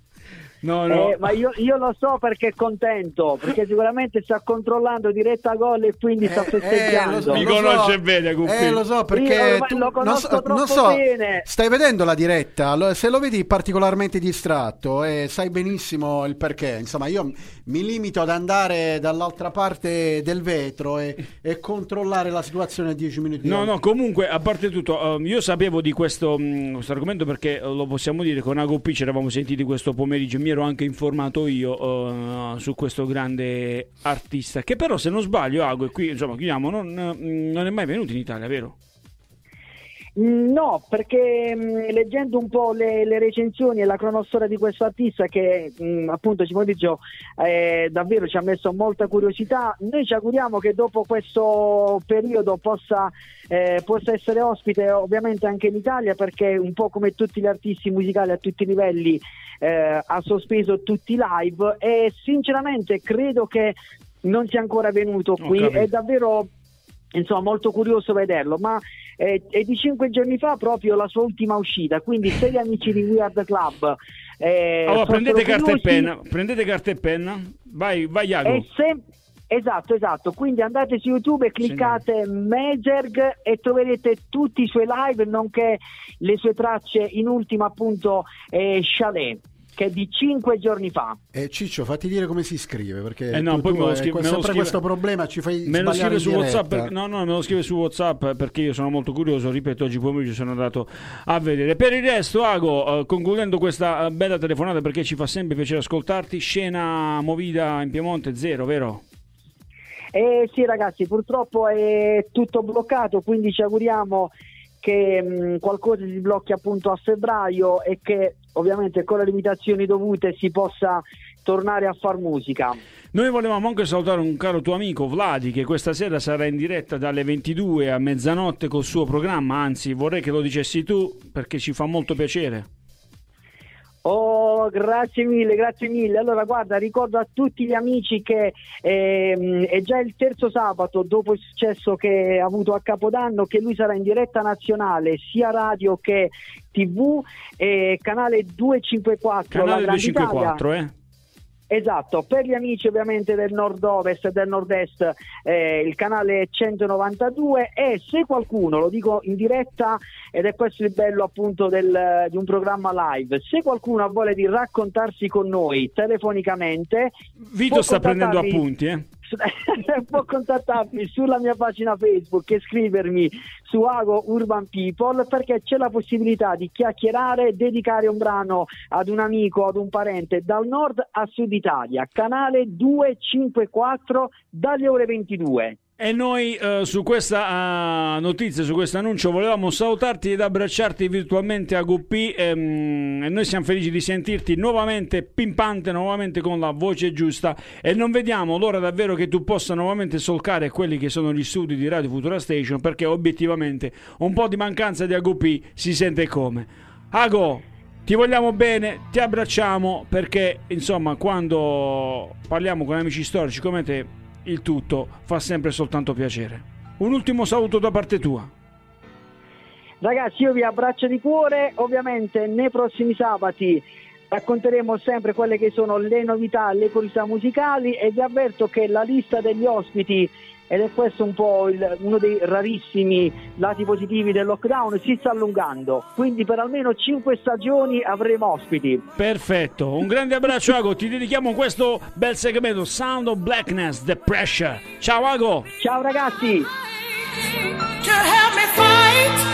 No, no. Eh, ma io, io lo so perché è contento, perché sicuramente sta controllando diretta gol e quindi sta Eh, eh, festeggiando. lo so, Mi lo so. conosce bene. Eh, lo so perché tu, lo conosco non so, non bene. stai vedendo la diretta, Allora, se lo vedi particolarmente distratto e sai benissimo il perché. Insomma, io mi limito ad andare dall'altra parte del vetro e, e controllare la situazione a 10 minuti. No, no, comunque, a parte tutto, ehm, io sapevo di questo, mh, questo argomento perché eh, lo possiamo dire, con Ago ci eravamo sentiti questo pomeriggio, mi ero anche informato io eh, su questo grande artista, che però se non sbaglio Ago, e qui insomma chiudiamo, non, mh, non è mai venuto in Italia, vero? Mm, No, perché mh, leggendo un po' le, le recensioni e la cronostoria di questo artista che mh, appunto ci dicevo eh, davvero ci ha messo molta curiosità, noi ci auguriamo che dopo questo periodo possa, eh, possa essere ospite ovviamente anche in Italia perché un po' come tutti gli artisti musicali a tutti i livelli eh, ha sospeso tutti i live e sinceramente credo che non sia ancora venuto qui, è davvero insomma molto curioso vederlo ma eh, è di cinque giorni fa proprio la sua ultima uscita quindi se gli amici di Weird Club. Eh, Allora fossero prendete carta e penna, prendete carta e penna, vai, vai Ago. se- esatto esatto. Quindi andate su YouTube e cliccate Mejerg e troverete tutti i suoi live nonché le sue tracce in ultima appunto eh, Chalet che è di cinque giorni fa Eh, Ciccio, fatti dire come si scrive perché Eh no, tu, poi tu me lo hai scrive- me lo sempre scrive- questo problema ci fai Me lo scrive su WhatsApp, per- no, no, me lo scrive su WhatsApp perché io sono molto curioso. Ripeto, oggi pomeriggio sono andato a vedere. Per il resto, Ago, eh, concludendo questa eh, bella telefonata perché ci fa sempre piacere ascoltarti. Scena movida in Piemonte, zero, vero? Eh sì ragazzi, purtroppo è tutto bloccato, quindi ci auguriamo che mh, qualcosa si sblocchi appunto a febbraio e che ovviamente con le limitazioni dovute si possa tornare a far musica. Noi volevamo anche salutare un caro tuo amico Vladi che questa sera sarà in diretta dalle 22 a mezzanotte col suo programma, anzi vorrei che lo dicessi tu perché ci fa molto piacere. Oh, grazie mille, grazie mille. Allora, guarda, ricordo a tutti gli amici che ehm, è già il terzo sabato dopo il successo che ha avuto a Capodanno che lui sarà in diretta nazionale, sia radio che TV, e canale 254. la Canale Grande 254, Italia. eh? Esatto, per gli amici ovviamente del nord-ovest e del nord-est eh, il canale 192 e se qualcuno, lo dico in diretta ed è questo il bello appunto del- di un programma live, se qualcuno ha voglia di raccontarsi con noi telefonicamente Vito sta prendendo appunti, eh? può contattarmi sulla mia pagina Facebook e scrivermi su Ago Urban People perché c'è la possibilità di chiacchierare dedicare un brano ad un amico, ad un parente dal nord a sud Italia, canale 254 dalle ore 22. E noi eh, su questa eh, notizia, su questo annuncio, volevamo salutarti ed abbracciarti virtualmente a Guppi ehm, e noi siamo felici di sentirti nuovamente pimpante, nuovamente con la voce giusta e non vediamo l'ora davvero che tu possa nuovamente solcare quelli che sono gli studi di Radio Futura Station perché obiettivamente un po' di mancanza di Aguppi si sente come. Ago, ti vogliamo bene, ti abbracciamo perché insomma quando parliamo con amici storici come te il tutto fa sempre soltanto piacere. Un ultimo saluto da parte tua. Ragazzi, io vi abbraccio di cuore, ovviamente nei prossimi sabati racconteremo sempre quelle che sono le novità, le curiosità musicali e vi avverto che la lista degli ospiti, ed è questo un po' il- uno dei rarissimi lati positivi del lockdown, si sta allungando, quindi per almeno 5 stagioni avremo ospiti. Perfetto, un grande abbraccio Ago, ti dedichiamo questo bel segmento Sound of Blackness, The Pressure. Ciao Ago! Ciao ragazzi! to help me fight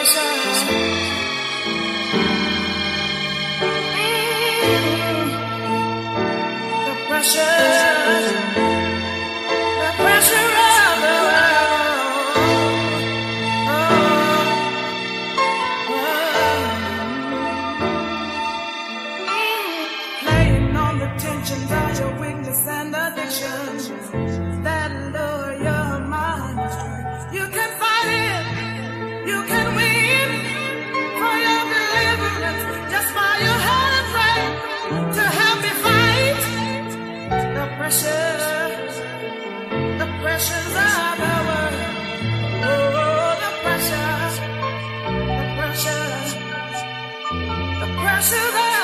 pressure, Mm, The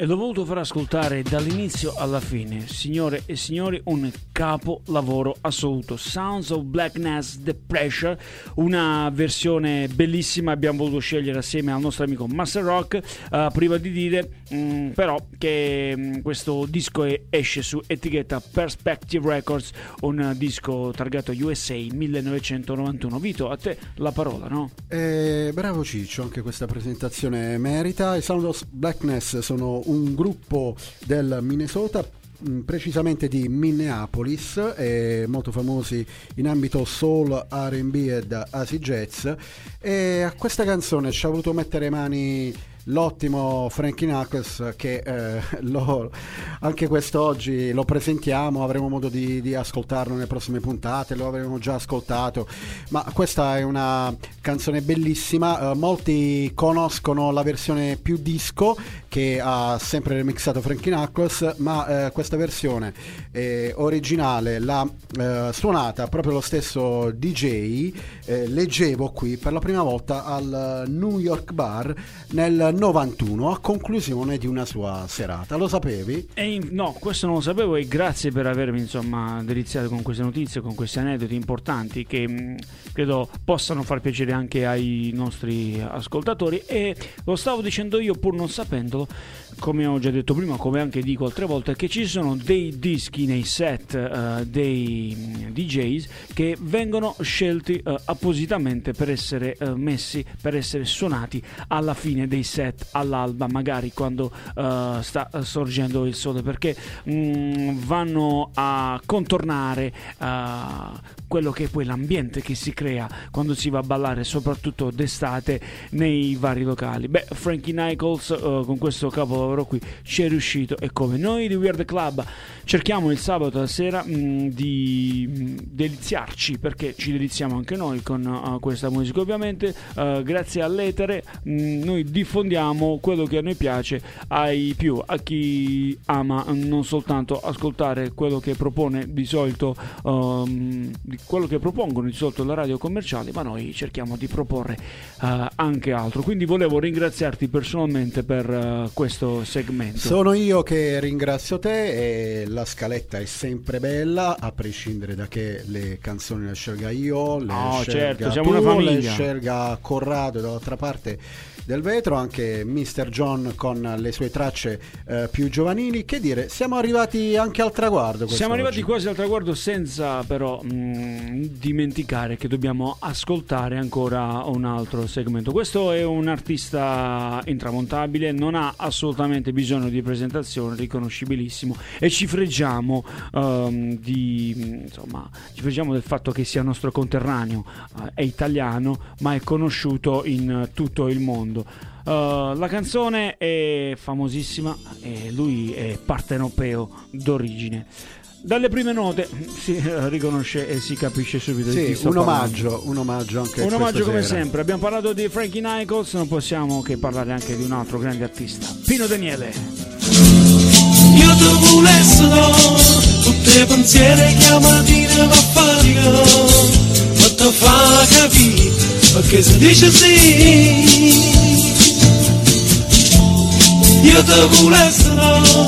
E l'ho voluto far ascoltare dall'inizio alla fine, signore e signori, un capolavoro assoluto. Sounds of Blackness The Pressure, una versione bellissima, abbiamo voluto scegliere assieme al nostro amico Master Rock. eh, prima di dire, mm, però, che mm, questo disco è- esce su etichetta Perspective Records, un disco targato USA 1991. Vito, a te la parola, no? Eh, bravo Ciccio, anche questa presentazione merita. I Sound of Blackness sono un gruppo del Minnesota, mh, precisamente di Minneapolis, eh, molto famosi in ambito soul, RB ed acid jazz. E a questa canzone ci ha voluto mettere mani l'ottimo Frankie Knuckles che eh, lo- anche quest'oggi lo presentiamo, avremo modo di, di ascoltarlo nelle prossime puntate, lo avremo già ascoltato, ma questa è una canzone bellissima, eh, molti conoscono la versione più disco che ha sempre remixato Frankie Knuckles, ma eh, questa versione eh, originale l'ha eh, suonata proprio lo stesso DJ, eh, leggevo qui per la prima volta al New York Bar nel 91 a conclusione di una sua serata. Lo sapevi? In- no, questo non lo sapevo e grazie per avermi insomma deliziato con queste notizie, con questi aneddoti importanti che mh, credo possano far piacere anche ai nostri ascoltatori e lo stavo dicendo io pur non sapendolo, come ho già detto prima, come anche dico altre volte, che ci sono dei dischi nei set eh, dei mh, DJs che vengono scelti eh, appositamente per essere eh, messi, per essere suonati alla fine dei set, all'alba, magari quando sta sorgendo il sole, perché mh, vanno a contornare quello che è poi l'ambiente che si crea quando si va a ballare, soprattutto d'estate, nei vari locali. Beh, Frankie Nichols eh, con questo capolavoro qui ci è riuscito e come noi di Weird Club cerchiamo il sabato sera mh, di mh, deliziarci perché ci deliziamo anche noi con eh, questa musica ovviamente eh, grazie all'etere mh, noi diffondiamo quello che a noi piace ai più a chi ama non soltanto ascoltare quello che propone di solito ehm, di quello che propongono di solito le radio commerciali ma noi cerchiamo di proporre eh, anche altro quindi volevo ringraziarti personalmente per eh, questo segmento Sono io che ringrazio te e la scaletta è sempre bella, a prescindere da che le canzoni le scelga io, le Oh, scelga certo, siamo tu, una famiglia. le scelga Corrado dall'altra parte del vetro, anche Mr. John con le sue tracce eh, più giovanili. Che dire, siamo arrivati anche al traguardo. Siamo quest'oggi. arrivati quasi al traguardo senza però mh, dimenticare che dobbiamo ascoltare ancora un altro segmento. Questo è un artista intramontabile, non ha assolutamente bisogno di presentazione, riconoscibilissimo e ci fregiamo ehm, di, insomma, ci fregiamo del fatto che sia nostro conterraneo, eh, è italiano ma è conosciuto in tutto il mondo. Uh, la canzone è famosissima e lui è partenopeo d'origine. Dalle prime note si eh, riconosce e si capisce subito di chi Sì, sto un parlando. omaggio, un omaggio anche Un omaggio come sera. sempre. Abbiamo parlato di Frankie Nichols, non possiamo che parlare anche di un altro grande artista, Pino Daniele. Io ti volessero tutti i pensieri che a mattina va fatica ma ti fa capire perché si dice sì Io ti volessero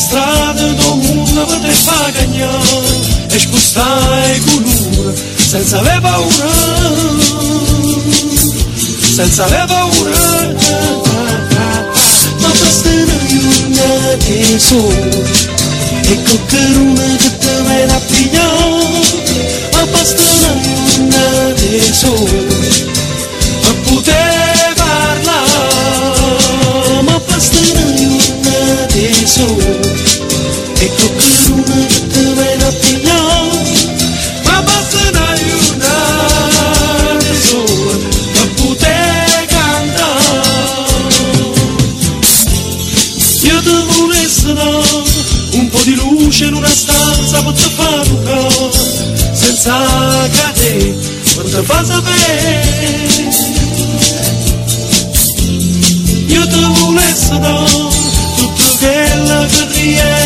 tutte strade del mondo per te fa cagnare e spostare colore senza avere paura senza avere paura ma bastano giornate sole e con carone che te viene a pigliare ma bastano giornate sole a poter parlare ma bastano giornate sole e con carone che te viene a pigliare ma bastano giornate sole a poter cantare io ti volessi dare un po' di luce in una stanza te un cuore senza cadere te fa sapere. Io ti volessi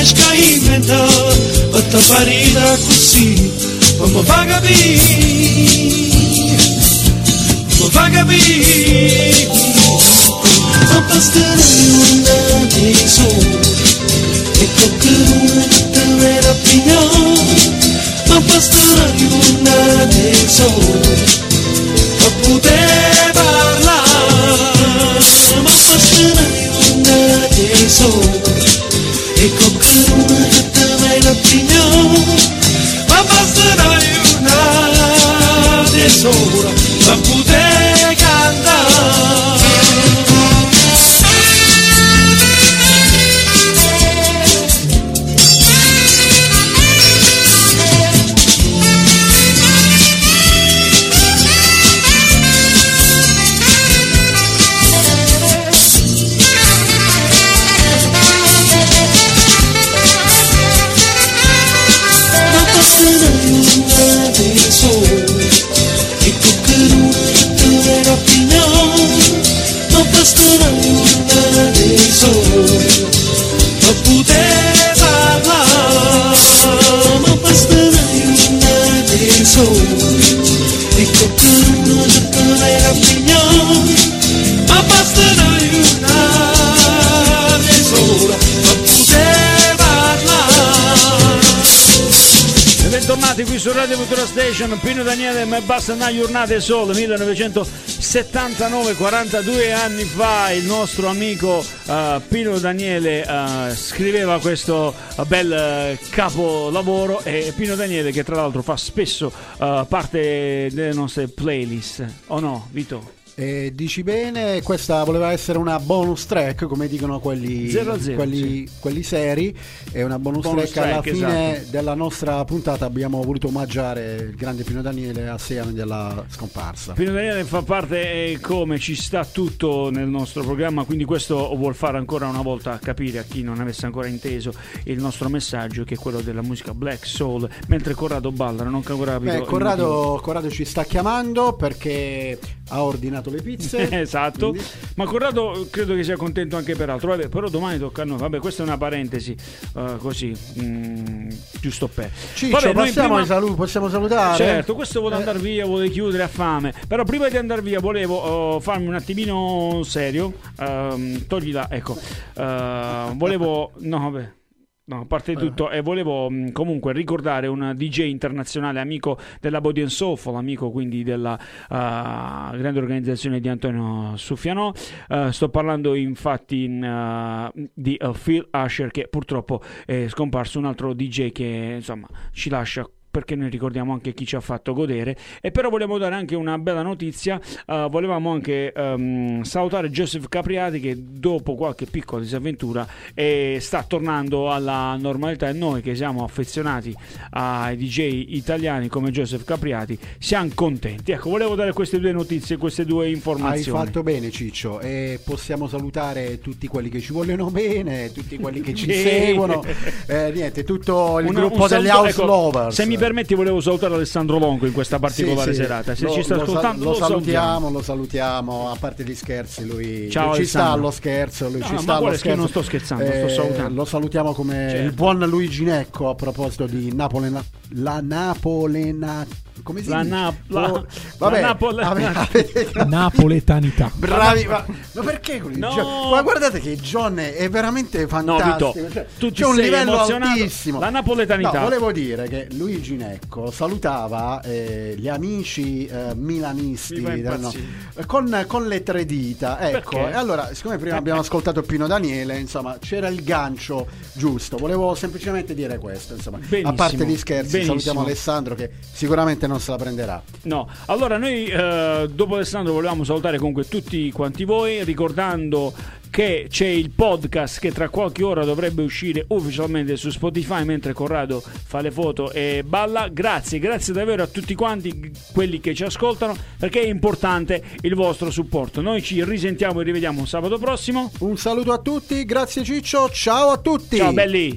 Greška imena, pa ta farina kusi, pa movaga bi, movaga bi. Papastarayuna deso, ekokruta vera pinya, papastarayuna deso, kapude barla, papastarayuna deso, ekokruta Daniele, Me basta una giornata solo, 1979, 42 anni fa, il nostro amico eh, Pino Daniele eh, scriveva questo eh, bel capolavoro e Pino Daniele che tra l'altro fa spesso parte delle nostre playlist, o no, Vito? E dici bene, questa voleva essere una bonus track, come dicono quelli, Zero zero, quelli, quelli seri. È una bonus, Bonus track. Alla track, fine esatto. della nostra puntata abbiamo voluto omaggiare il grande Pino Daniele a sei anni della scomparsa. Pino Daniele fa parte e come ci sta tutto nel nostro programma, quindi questo vuol fare ancora una volta capire a chi non avesse ancora inteso il nostro messaggio che è quello della musica black soul, mentre Corrado balla, non ancora capito. Beh. Corrado, Corrado ci sta chiamando perché ha ordinato le pizze. esatto, Quindi- ma Corrado credo che sia contento anche per altro. Vabbè, però domani tocca a noi. Vabbè, questa è una parentesi eh, così, mm, giusto per. Ciccio, Vabbè, passiamo prima- ai saluti, possiamo salutare? Certo, questo vuole Eh, andare via, vuole chiudere a fame. Però prima di andare via volevo eh, farmi un attimino serio. Ehm, toglila, ecco. Eh, volevo. No, vabbè. No, a parte tutto, e volevo mh, comunque ricordare un DJ internazionale, amico della Body and Soulful, amico quindi della eh, grande organizzazione di Antonio Suffiano. Eh, sto parlando infatti in, eh, di eh, Phil Asher, che purtroppo è scomparso, un altro DJ che insomma ci lascia perché noi ricordiamo anche chi ci ha fatto godere. E però volevo dare anche una bella notizia eh, volevamo anche ehm, salutare Joseph Capriati che dopo qualche piccola disavventura eh, sta tornando alla normalità. E noi che siamo affezionati ai DJ italiani come Joseph Capriati siamo contenti. Ecco volevo dare queste due notizie queste due Hai informazioni fatto bene Ciccio e possiamo salutare tutti quelli che ci vogliono bene, tutti quelli che ci seguono, eh, niente, tutto il Una- gruppo un delle saluto- House ecco, Lovers. se mi permetti volevo salutare Alessandro Longo in questa particolare Sì, sì. serata se Lo- ci sta ascoltando lo, lo salutiamo, lo salutiamo, a parte gli scherzi, lui, Ciao, lui ci sta allo scherzo, lui No, ci no, sta ma allo io scherzo. non sto scherzando, sto salutando. Lo salutiamo come Certo. il buon Luigi Necco a proposito di Napolena, la Napolena, come si La dice? Nap- la- Oh, vabbè, la avete- Napoletanità. Bravi, ma, ma perché quelli? No. Ma guardate che John è, veramente No, fantastico. Vito, cioè, tu c'è un sei livello altissimo. La napoletanità. No, volevo dire che Luigi Necco salutava eh, gli amici eh, milanisti del- no, con, con le tre dita. Ecco, Perché? e allora, siccome prima abbiamo ascoltato Pino Daniele, insomma, c'era il gancio giusto. Volevo semplicemente dire questo. Insomma, Benissimo, a parte gli scherzi, benissimo. salutiamo Alessandro che sicuramente non se la prenderà. No, allora noi eh, dopo Alessandro volevamo salutare comunque tutti quanti voi ricordando che c'è il podcast che tra qualche ora dovrebbe uscire ufficialmente su Spotify mentre Corrado fa le foto e balla. Grazie, grazie davvero a tutti quanti quelli che ci ascoltano perché è importante il vostro supporto. Noi ci risentiamo e rivediamo sabato prossimo. Un saluto a tutti, grazie Ciccio, ciao a tutti. Ciao belli!